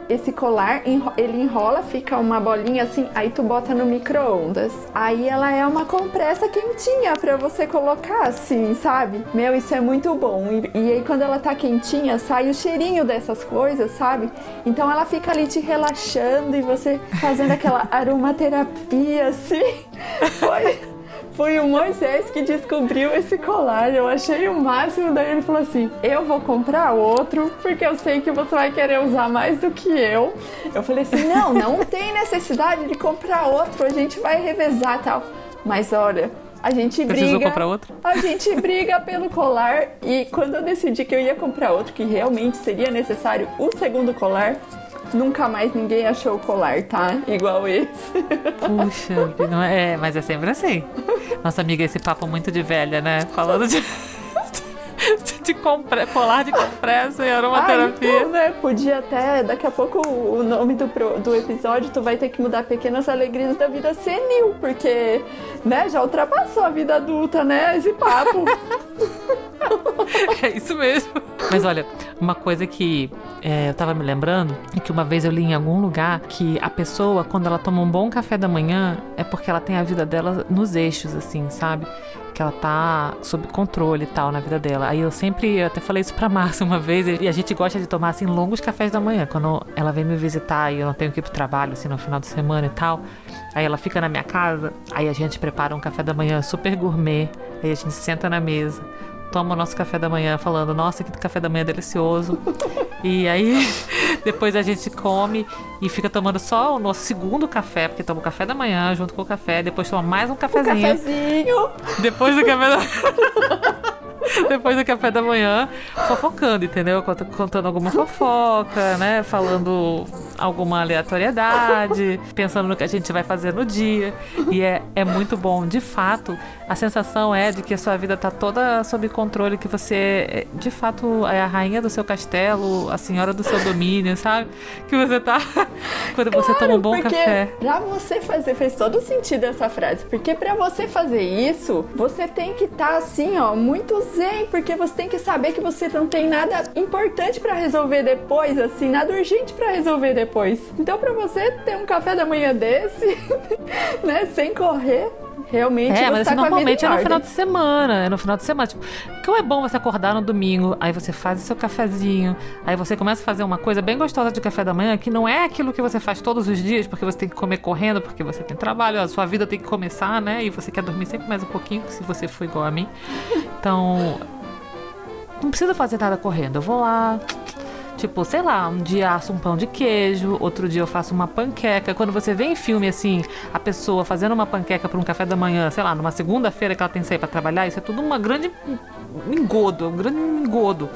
esse colar, ele enrola, fica uma bolinha assim, aí tu bota no micro-ondas. Aí ela é uma compressa quentinha pra você colocar assim, sabe? Meu, isso é muito bom. E, e aí quando ela tá quentinha, sai o cheirinho dessas coisas, sabe? Então ela fica ali te relaxando e você fazendo aquela aromaterapia assim. Foi. Foi o Moisés que descobriu esse colar. Eu achei o máximo. Daí ele falou assim: Eu vou comprar outro, porque eu sei que você vai querer usar mais do que eu. Eu falei assim: Não, não tem necessidade de comprar outro. A gente vai revezar tal. Mas olha, a gente Precisou briga. comprar outro? A gente briga pelo colar. E quando eu decidi que eu ia comprar outro, que realmente seria necessário o segundo colar. Nunca mais ninguém achou o colar, tá? Igual esse. Puxa, não é, é, mas é sempre assim. Nossa amiga, esse papo muito de velha, né? Falando de, de, de compre- colar de compressa e Ah, aromaterapia. então, né? Podia até, daqui a pouco o nome do, pro- do episódio tu vai ter que mudar Pequenas Alegrias da Vida Senil, porque, né, já ultrapassou a vida adulta, né, esse papo. É isso mesmo. Mas olha, uma coisa que é, eu tava me lembrando é que uma vez eu li em algum lugar que a pessoa, quando ela toma um bom café da manhã, é porque ela tem a vida dela nos eixos, assim, sabe? Que ela tá sob controle e tal na vida dela. Aí eu sempre, eu até falei isso pra Márcia uma vez, e a gente gosta de tomar, assim, longos cafés da manhã. Quando ela vem me visitar e eu não tenho que ir pro trabalho, assim, no final de semana e tal. Aí ela fica na minha casa, aí a gente prepara um café da manhã super gourmet, aí a gente senta na mesa, toma o nosso café da manhã falando, nossa, que café da manhã delicioso. E aí depois a gente come e fica tomando só o nosso segundo café, porque toma o café da manhã junto com o café, depois toma mais um cafezinho. Cafezinho. Depois do café da Depois do café da manhã, fofocando, entendeu? Cont- Contando alguma fofoca, né? Falando alguma aleatoriedade, pensando no que a gente vai fazer no dia. E é, é muito bom. De fato, a sensação é de que a sua vida tá toda sob controle, que você, é, de fato, é a rainha do seu castelo, a senhora do seu domínio, sabe? Que você tá. Quando você toma um bom café. pra você fazer, fez todo sentido essa frase, porque pra você fazer isso, você tem que estar assim, ó, muito zen, porque você tem que saber que você não tem nada importante pra resolver depois, assim, nada urgente pra resolver depois. Então pra você ter um café da manhã desse, né, sem correr, realmente É, mas tá assim, normalmente é no final de semana. É no final de semana. Tipo, como é bom você acordar no domingo, aí você faz o seu cafezinho, aí você começa a fazer uma coisa bem gostosa de café da manhã, que não é aquilo que você faz todos os dias, porque você tem que comer correndo, porque você tem trabalho, a sua vida tem que começar, né? E você quer dormir sempre mais um pouquinho, se você for igual a mim. Então, não precisa fazer nada correndo. Eu vou lá. Tipo, sei lá, um dia asso um pão de queijo, outro dia eu faço uma panqueca. Quando você vê em filme assim, a pessoa fazendo uma panqueca para um café da manhã, sei lá, numa segunda-feira que ela tem que sair para trabalhar, isso é tudo uma grande engodo, um grande engodo.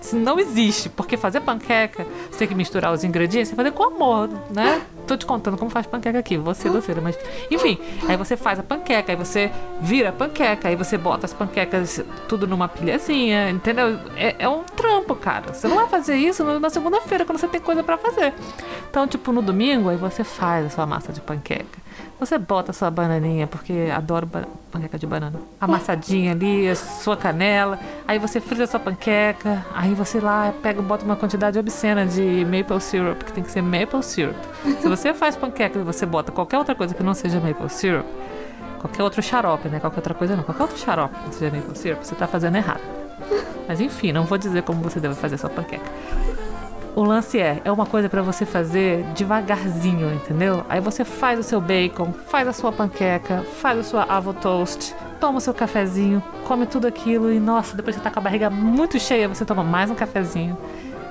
Isso não existe, porque fazer panqueca, você tem que misturar os ingredientes, você fazer com amor, né? Tô te contando como faz panqueca aqui, você doceira, mas enfim, aí você faz a panqueca, aí você vira a panqueca, aí você bota as panquecas tudo numa pilhazinha, entendeu? É, é um trampo, cara. Você não vai fazer isso na segunda-feira quando você tem coisa pra fazer. Então, tipo, no domingo, aí você faz a sua massa de panqueca. Você bota sua bananinha, porque adoro panqueca de banana. Amassadinha ali, a sua canela. Aí você frita a sua panqueca. Aí você lá pega, bota uma quantidade obscena de maple syrup, que tem que ser maple syrup. Se você faz panqueca e você bota qualquer outra coisa que não seja maple syrup, qualquer outro xarope, né? Qualquer outra coisa não. Qualquer outro xarope que seja maple syrup, você tá fazendo errado. Mas enfim, não vou dizer como você deve fazer sua panqueca. O lance é, é uma coisa para você fazer devagarzinho, entendeu? Aí você faz o seu bacon, faz a sua panqueca, faz a sua avo toast, toma o seu cafezinho, come tudo aquilo e nossa, depois você tá com a barriga muito cheia, você toma mais um cafezinho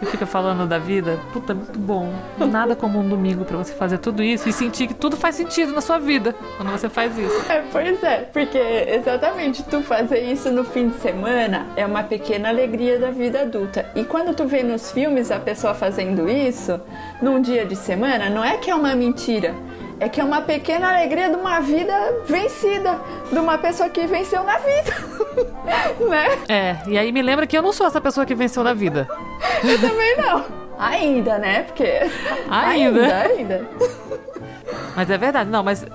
e fica falando da vida. Puta, muito bom. Nada como um domingo para você fazer tudo isso e sentir que tudo faz sentido na sua vida quando você faz isso. É, pois é, porque exatamente tu fazer isso no fim de semana é uma pequena alegria da vida adulta. E quando tu vê nos filmes a pessoa fazendo isso num dia de semana, não é que é uma mentira é que é uma pequena alegria de uma vida vencida, de uma pessoa que venceu na vida, né? É, e aí me lembra que eu não sou essa pessoa que venceu na vida. Eu também não. Ainda, né? Porque. Ainda. Ainda, ainda. Mas é verdade, não, mas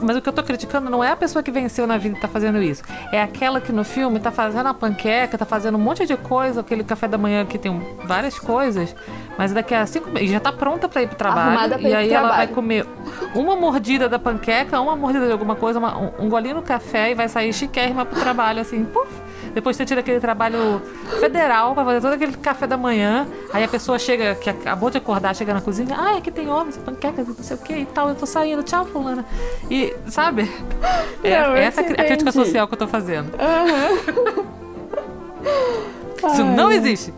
mas o que eu tô criticando não é a pessoa que venceu na vida e tá fazendo isso. É aquela que no filme tá fazendo a panqueca, tá fazendo um monte de coisa, aquele café da manhã que tem várias coisas, mas daqui a cinco meses já tá pronta para ir pro trabalho. Arrumada pra ir e aí pro ela trabalho. vai comer uma mordida da panqueca, uma mordida de alguma coisa, uma- um, um golinho no café e vai sair chiquérrima pro trabalho, assim, puf. Depois você tira aquele trabalho federal pra fazer todo aquele café da manhã. Aí a pessoa chega, que acabou de acordar, chega na cozinha. Ah, aqui tem ovos, panquecas, não sei o que e tal. Eu tô saindo, tchau, fulana. E, sabe? É, Não, eu essa é a crítica social que eu tô fazendo. Isso não existe.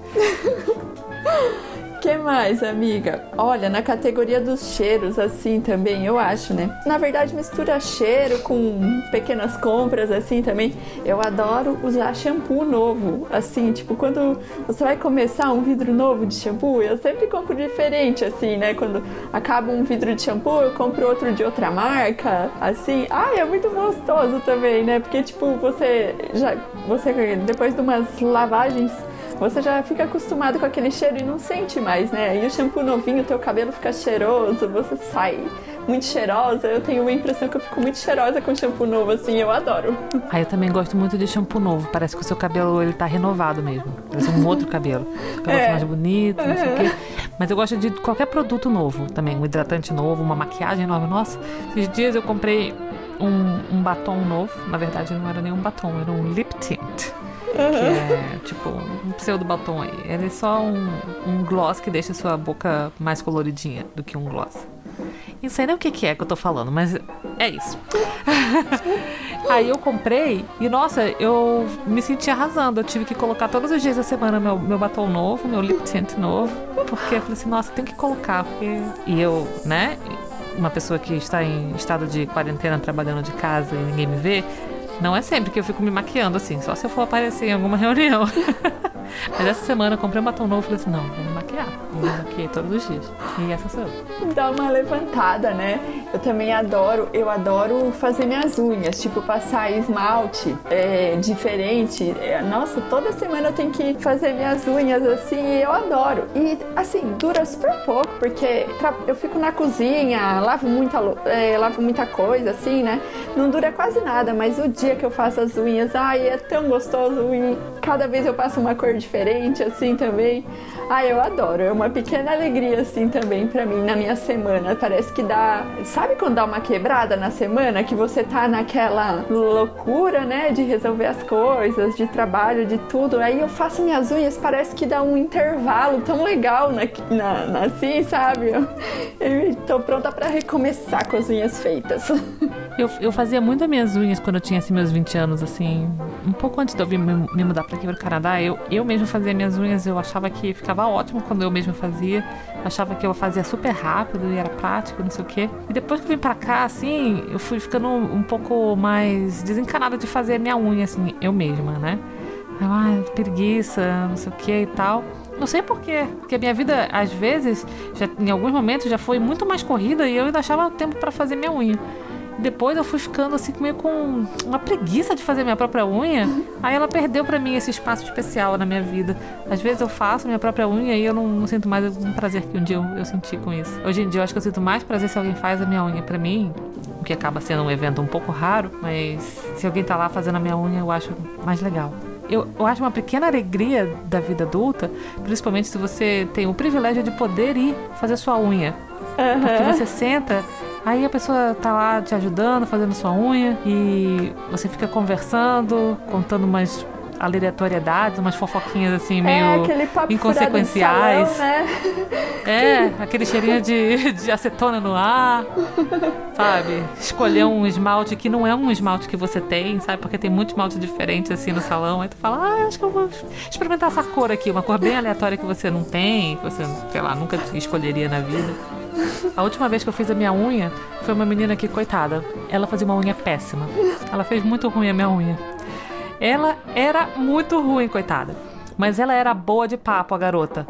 Que mais, amiga? Olha, na categoria dos cheiros, assim também, eu acho, né? Na verdade, mistura cheiro com pequenas compras, assim também. Eu adoro usar shampoo novo, assim, tipo, quando você vai começar um vidro novo de shampoo, eu sempre compro diferente, assim, né? Quando acaba um vidro de shampoo, eu compro outro de outra marca, assim. Ai, é muito gostoso também, né? Porque, tipo, você já. Você, depois de umas lavagens você já fica acostumado com aquele cheiro e não sente mais, né? E o shampoo novinho, teu cabelo fica cheiroso, você sai muito cheirosa. Eu tenho a impressão que eu fico muito cheirosa com shampoo novo, assim, eu adoro. Aí eu também gosto muito de shampoo novo. Parece que o seu cabelo ele tá renovado mesmo. Parece um outro cabelo. O cabelo É. mais bonito, não sei o quê. Mas eu gosto de qualquer produto novo também. Um hidratante novo, uma maquiagem nova. Nossa, esses dias eu comprei um, um batom novo. Na verdade, não era nem um batom, era um lip tint. Que é tipo um pseudo batom aí. Ele é só um, um gloss que deixa a sua boca mais coloridinha do que um gloss. Não sei nem o que, que é que eu tô falando, mas é isso. Aí eu comprei e, nossa, eu me senti arrasando. Eu tive que colocar todos os dias da semana meu, meu batom novo, meu lip tint novo. Porque eu falei assim, nossa, tem que colocar. Porque... E eu, né, uma pessoa que está em estado de quarentena trabalhando de casa e ninguém me vê, não é sempre que eu fico me maquiando assim, só se eu for aparecer em alguma reunião. Mas essa semana eu comprei um batom novo e falei assim, não, vou me maquiar. E me maquiei todos os dias. E essa sou eu. Dá uma levantada, né? Eu também adoro, eu adoro fazer minhas unhas, tipo passar esmalte é, diferente. É, nossa, toda semana eu tenho que fazer minhas unhas assim e eu adoro. E assim, dura super pouco, porque eu fico na cozinha, lavo muita, é, lavo muita coisa, assim, né? Não dura quase nada, mas o dia que eu faço as unhas, ai, é tão gostoso e cada vez eu passo uma cor diferente, assim também. Ai, eu adoro. É uma pequena alegria, assim, também pra mim na minha semana. Parece que dá. Sabe quando dá uma quebrada na semana? Que você tá naquela loucura, né? De resolver as coisas, de trabalho, de tudo. Aí eu faço minhas unhas, parece que dá um intervalo tão legal na, na, na- assim, sabe? Eu, eu tô pronta pra recomeçar com as unhas feitas. Eu, eu fazia muito as minhas unhas quando eu tinha assim, meus 20 anos, assim, um pouco antes de eu vir me, me mudar pra aqui pro Canadá. Eu, eu mesmo fazia minhas unhas, eu achava que ficava ótimo quando eu mesmo fazia. Achava que eu fazia super rápido e era prático, não sei o quê. E depois que eu vim pra cá, assim, eu fui ficando um, pouco mais desencanada de fazer minha unha, assim, eu mesma, né? Ai, preguiça, não sei o que e tal. Não sei porquê, porque a minha vida, às vezes, já, em alguns momentos, já foi muito mais corrida e eu ainda achava tempo pra fazer minha unha. Depois eu fui ficando assim meio com uma preguiça de fazer minha própria unha. Aí ela perdeu pra mim esse espaço especial na minha vida. Às vezes eu faço minha própria unha e eu não, não sinto mais um prazer que um dia eu, eu senti com isso. Hoje em dia eu acho que eu sinto mais prazer se alguém faz a minha unha pra mim, o que acaba sendo um evento um pouco raro, mas se alguém tá lá fazendo a minha unha, eu acho mais legal. Eu, eu acho uma pequena alegria da vida adulta, principalmente se você tem o privilégio de poder ir fazer sua unha. Porque você senta Aí a pessoa tá lá te ajudando, fazendo sua unha e você fica conversando, contando umas aleatoriedades, umas fofoquinhas assim, meio é, aquele papo inconsequenciais. Salão, né? É, aquele cheirinho de, de acetona no ar, sabe? Escolher um esmalte que não é um esmalte que você tem, sabe? Porque tem muito esmalte diferente assim no salão. Aí tu fala, ah, acho que eu vou experimentar essa cor aqui, uma cor bem aleatória que você não tem, que você, sei lá, nunca escolheria na vida. A última vez que eu fiz a minha unha foi uma menina que, coitada, ela fazia uma unha péssima. Ela fez muito ruim a minha unha. Ela era muito ruim, coitada. Mas ela era boa de papo, a garota.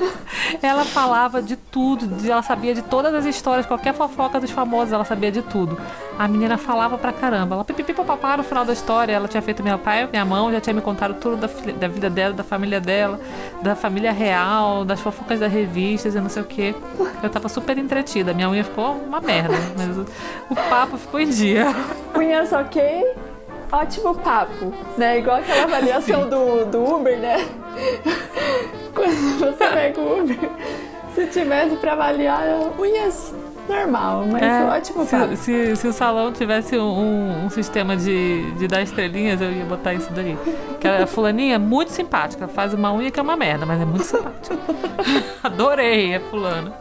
ela falava de tudo, ela sabia de todas as histórias, qualquer fofoca dos famosos, ela sabia de tudo. A menina falava pra caramba. Ela pipipipapapá no final da história, ela tinha feito meu pai, minha mão, já tinha me contado tudo da, da vida dela, da família dela, da família real, das fofocas das revistas e não sei o que. Eu tava super entretida. Minha unha ficou uma merda, mas o, o papo ficou em dia. Unhas ok? Ótimo papo, né? Igual aquela avaliação do, do Uber, né? Quando você pega o Uber, se tivesse para avaliar unhas normal, mas é, ótimo papo. Se, se, se, o salão tivesse um, um, sistema de, de dar estrelinhas, eu ia botar isso daí. Que a fulaninha é muito simpática, faz uma unha que é uma merda, mas é muito simpática. Adorei a fulana.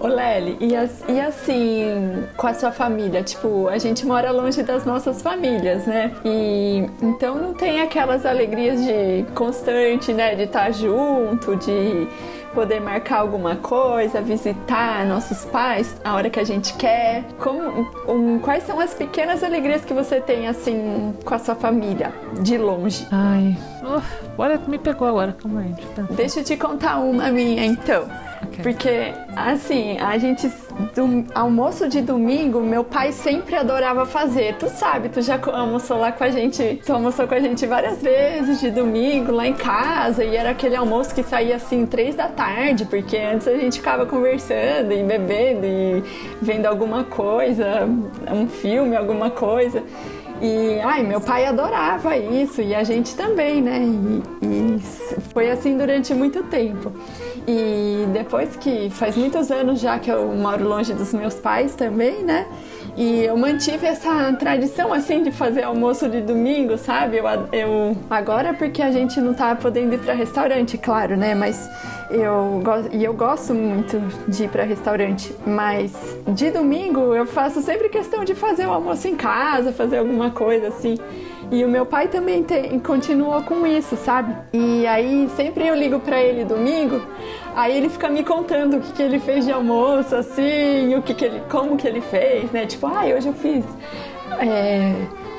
Ô Lely, e, e assim, com a sua família? Tipo, a gente mora longe das nossas famílias, né? E então não tem aquelas alegrias de constante, né? De estar junto, de poder marcar alguma coisa, visitar nossos pais a hora que a gente quer. Como, um, quais são as pequenas alegrias que você tem assim com a sua família de longe? Ai, uh, olha, me pegou agora. Calma aí. Deixa eu te contar uma minha então. Porque, assim, a gente. Do, almoço de domingo, meu pai sempre adorava fazer. Tu sabe, tu já almoçou lá com a gente. Tu almoçou com a gente várias vezes de domingo lá em casa. E era aquele almoço que saía assim, três da tarde, porque antes a gente ficava conversando e bebendo e vendo alguma coisa, um filme, alguma coisa. E ai, meu pai adorava isso e a gente também, né? E, e, foi assim durante muito tempo. E depois que faz muitos anos já que eu moro longe dos meus pais também, né? E eu mantive essa tradição assim de fazer almoço de domingo, sabe? Eu, eu agora porque a gente não tá podendo ir para restaurante, claro, né? Mas eu e eu gosto muito de ir para restaurante, mas de domingo eu faço sempre questão de fazer o almoço em casa, fazer alguma coisa assim. E o meu pai também tem, continuou com isso, sabe? E aí sempre eu ligo para ele domingo, aí ele fica me contando o que, que ele fez de almoço, assim, o que, que ele, como que ele fez, né? Tipo, ah, hoje eu fiz. É,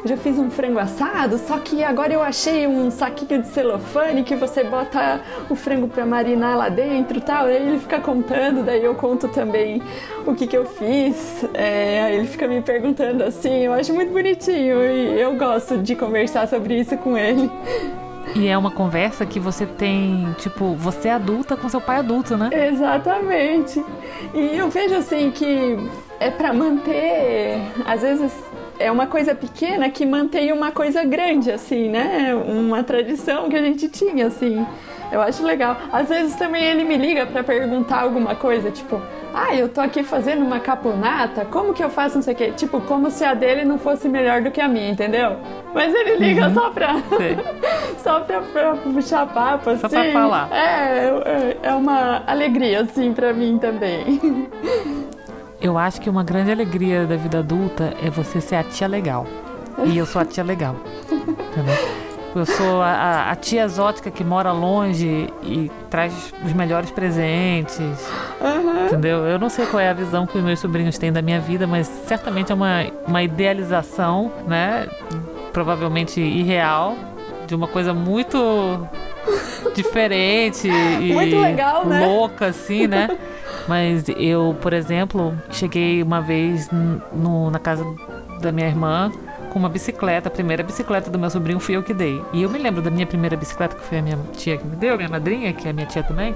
já fiz um frango assado, só que agora eu achei um saquinho de celofane que você bota o frango para marinar lá dentro tal. Aí ele fica contando, daí eu conto também o que, que eu fiz. É, aí ele fica me perguntando assim, eu acho muito bonitinho e eu gosto de conversar sobre isso com ele. E é uma conversa que você tem, tipo, você é adulta com seu pai adulto, né? Exatamente. E eu vejo assim que é para manter, às vezes é uma coisa pequena que mantém uma coisa grande, assim, né? Uma tradição que a gente tinha, assim. Eu acho legal. Às vezes também ele me liga para perguntar alguma coisa, tipo, ah, eu tô aqui fazendo uma caponata, como que eu faço não sei o quê? Tipo, como se a dele não fosse melhor do que a minha, entendeu? Mas ele liga uhum. só pra. só pra, pra, puxar papo, assim. Só pra falar. É, é, é uma alegria, assim, pra mim também. Eu acho que uma grande alegria da vida adulta é você ser a tia legal. E eu sou a tia legal. Entendeu? Eu sou a, a, tia exótica que mora longe e traz os melhores presentes. Uhum. Entendeu? Eu não sei qual é a visão que os meus sobrinhos têm da minha vida, mas certamente é uma, uma idealização, né? Provavelmente irreal, de uma coisa muito diferente e muito legal, né? louca, assim, né? Mas eu, por exemplo, cheguei uma vez no, na casa da minha irmã com uma bicicleta, a primeira bicicleta do meu sobrinho fui eu que dei. E eu me lembro da minha primeira bicicleta, que foi a minha tia que me deu, minha madrinha, que é a minha tia também.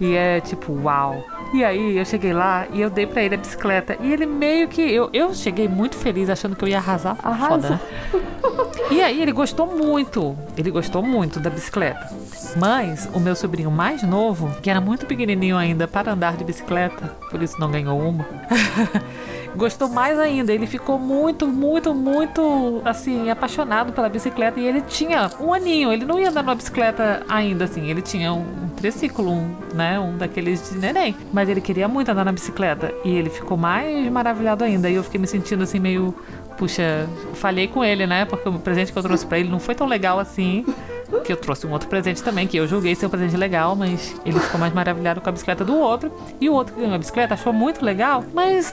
E é tipo, uau, E aí eu cheguei lá e eu dei pra ele a bicicleta. E ele meio que. Eu, eu cheguei muito feliz achando que eu ia arrasar. Arrasa. Foda, né? E aí ele gostou muito. Ele gostou muito da bicicleta. Mas o meu sobrinho mais novo, que era muito pequenininho ainda para andar de bicicleta, por isso não ganhou uma. gostou mais ainda. Ele ficou muito, muito, muito, assim, apaixonado pela bicicleta. E ele tinha um aninho. Ele não ia andar numa bicicleta ainda, assim. Ele tinha um, um triciclo, um, né? Um daqueles de neném. Mas ele queria muito andar na bicicleta. E ele ficou mais maravilhado ainda. E eu fiquei me sentindo, assim, meio... Puxa, falhei com ele, né? Porque o presente que eu trouxe pra ele não foi tão legal assim que eu trouxe um outro presente também, que eu julguei ser um presente legal, mas ele ficou mais maravilhado com a bicicleta do outro. E o outro que ganhou a bicicleta achou muito legal, mas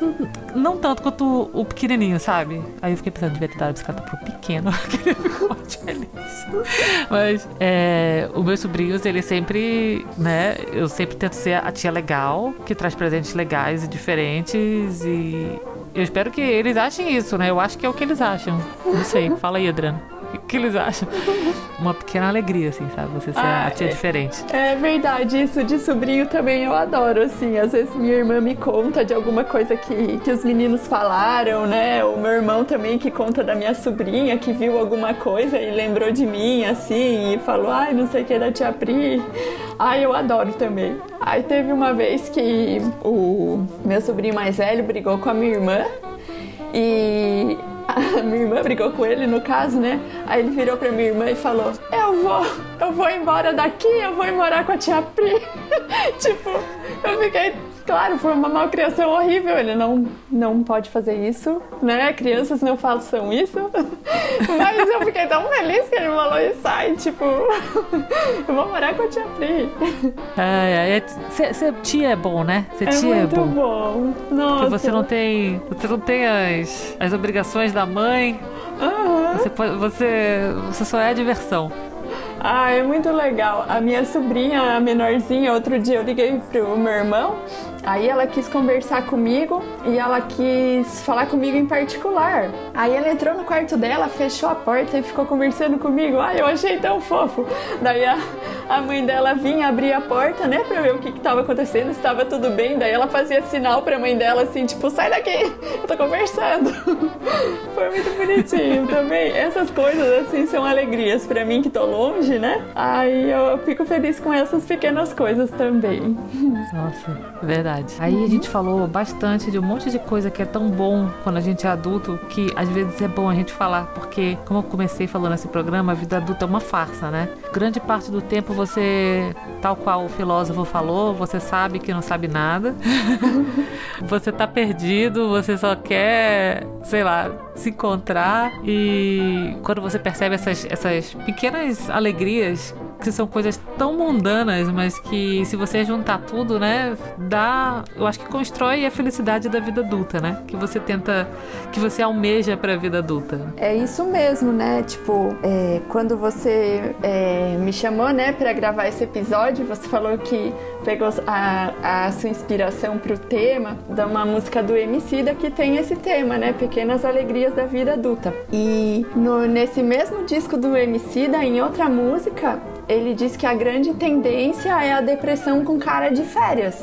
não tanto quanto o pequenininho, sabe? Aí eu fiquei pensando, devia ter dado a bicicleta pro pequeno, que ele ficou feliz. Mas é, os meus sobrinhos, eles sempre, né? Eu sempre tento ser a tia legal, que traz presentes legais e diferentes e eu espero que eles achem isso, né? Eu acho que é o que eles acham. Não sei. Fala aí, Adriano. O que eles acham? Uma pequena alegria, assim, sabe? Você ser Ah, a tia é- diferente. É verdade, isso de sobrinho também eu adoro, assim. Às vezes minha irmã me conta de alguma coisa que, que os meninos falaram, né? O meu irmão também que conta da minha sobrinha que viu alguma coisa e lembrou de mim, assim, e falou, ai, não sei o que da tia Pri. Ai, eu adoro também. Aí teve uma vez que o meu sobrinho mais velho brigou com a minha irmã e minha irmã brigou com ele, no caso, né? Aí ele virou pra minha irmã e falou: Eu vou, eu vou embora daqui, eu vou morar com a tia Pri. tipo, eu fiquei. Claro, foi uma malcriação horrível. Ele não, não pode fazer isso, né? Crianças não façam isso. Mas eu fiquei tão feliz que ele falou isso. Ai, tipo, eu vou morar com a tia Pri. É- Ser ser tia é bom, né? Ser É tia é muito bom. bom. Nossa. Porque você não tem. Você não tem as, as obrigações da mãe. Aham. Você, pode- você, você só é a diversão. Ah, é muito legal. A minha sobrinha, a menorzinha, outro dia eu liguei pro meu irmão, aí ela quis conversar comigo e ela quis falar comigo em particular. Aí ela entrou no quarto dela, fechou a porta e ficou conversando comigo. Ai, eu achei tão fofo. Daí a, a mãe dela vinha abrir a porta, né, pra ver o que que tava acontecendo, se estava tudo bem. Daí ela fazia sinal pra mãe dela assim, tipo, sai daqui, eu tô conversando. Foi muito bonitinho também. Essas coisas assim são alegrias pra mim que tô longe, né? Aí eu fico feliz com essas pequenas coisas também. Nossa, verdade. Aí a gente falou bastante de um monte de coisa que é tão bom quando a gente é adulto que às vezes é bom a gente falar, porque, como eu comecei falando nesse programa, a vida adulta é uma farsa, né? Grande parte do tempo você, tal qual o filósofo falou, você sabe que não sabe nada. você tá perdido, você só quer, sei lá, se encontrar e quando você percebe essas, essas pequenas alegrias que são coisas tão mundanas, mas que se você juntar tudo, né, dá, eu acho que constrói a felicidade da vida adulta, né? Que você tenta, que você almeja pra vida adulta. É isso mesmo, né? Tipo, é, quando você é, me chamou, né, pra gravar esse episódio, você falou que pegou a, a sua inspiração pro tema de uma música do Emicida que tem esse tema, né? Pequenas alegrias da vida adulta. E no- nesse mesmo disco do Emicida, em outra música, ele diz que a grande tendência é a depressão com cara de férias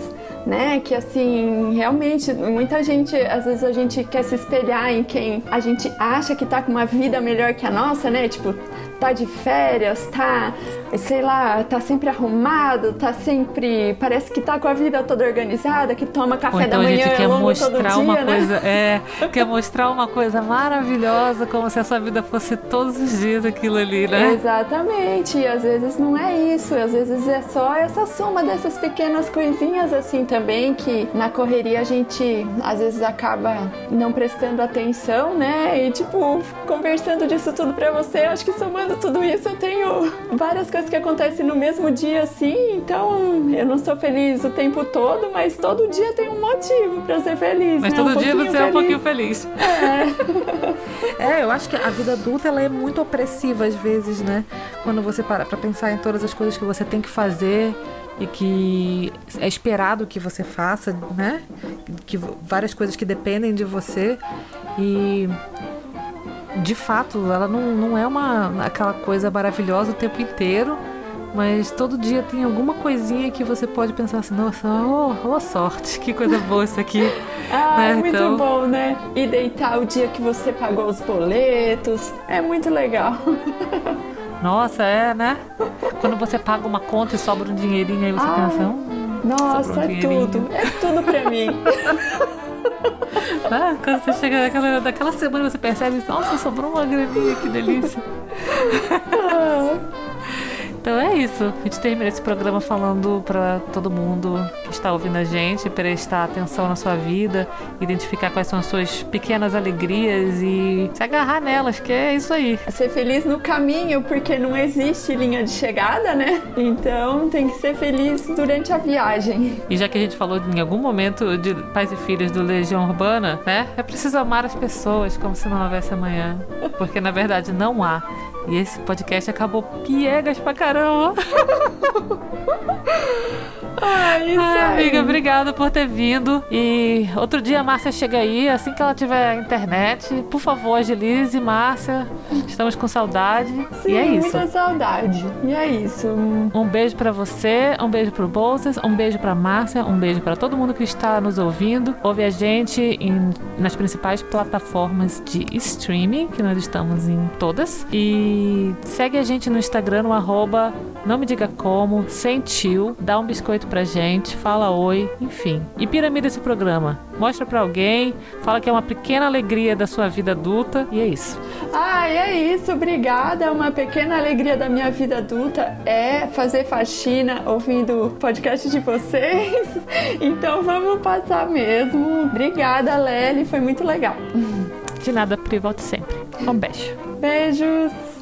né? Que assim, realmente, muita gente, às vezes a gente quer se espelhar em quem a gente acha que tá com uma vida melhor que a nossa, né? Tipo, tá de férias, tá, sei lá, tá sempre arrumado, tá sempre, parece que tá com a vida toda organizada, que toma café Ou então da a manhã gente quer mostrar dia, uma né? coisa, é, quer mostrar uma coisa maravilhosa, como se a sua vida fosse todos os dias aquilo ali, né? Exatamente, e às vezes não é isso, às vezes é só essa soma dessas pequenas coisinhas assim também que na correria a gente às vezes acaba não prestando atenção, né? E tipo, conversando disso tudo pra você, acho que somando tudo isso eu tenho várias coisas que acontecem no mesmo dia assim, então eu não sou feliz o tempo todo, mas todo dia tem um motivo pra ser feliz, Mas né? todo Um dia você é um feliz. pouquinho feliz. É, eu acho que a vida adulta ela é muito opressiva às vezes, né? Quando você para pra pensar em todas as coisas que você tem que fazer e que é esperado que você faça, né? Que várias coisas que dependem de você e de fato ela não, não é uma aquela coisa maravilhosa o tempo inteiro, Mas todo dia tem alguma coisinha que você pode pensar assim, nossa, oh, oh sorte, que coisa boa isso aqui. ah, né? muito Então- bom, né? E deitar o dia que você pagou os boletos. É muito legal. Nossa, é, né? Quando você paga uma conta e sobra um dinheirinho, aí você Ah. pensa, hum, Nossa, um é tudo. É tudo pra mim. né? Quando você chega daquela, daquela semana, você percebe, nossa, sobrou uma graninha, que delícia. Então é isso. A gente termina esse programa falando pra todo mundo que está ouvindo a gente prestar atenção na sua vida, identificar quais são as suas pequenas alegrias e se agarrar nelas, que é isso aí. ser feliz no caminho, porque não existe linha de chegada, né? Então tem que ser feliz durante a viagem. E já que a gente falou em algum momento de pais e filhos do Legião Urbana, né? É preciso amar as pessoas como se não houvesse amanhã. Porque na verdade não há. E esse podcast acabou piegas pra caramba. Ai, isso Ai, amiga, obrigada por ter vindo. E outro dia a Márcia chega aí, assim que ela tiver internet. Por favor, agilize, Márcia. Estamos com saudade. Sim, e é isso. muita saudade. E é isso. Um beijo pra você, um beijo pro Bolsas, um beijo pra Márcia, um beijo pra todo mundo que está nos ouvindo. Ouve a gente em- nas principais plataformas de streaming, que nós estamos em todas. E segue a gente no Instagram, no arroba não me diga como, sentiu, dá um biscoito pra gente, fala oi, enfim. E piramida esse programa. Mostra pra alguém, fala que é uma pequena alegria da sua vida adulta e é isso. Ai, é isso. Obrigada. Uma pequena alegria da minha vida adulta é fazer faxina ouvindo o podcast de vocês. Então vamos passar mesmo. Obrigada, Lely. Foi muito legal. De nada, Pri, volte sempre. Um beijo. Beijos.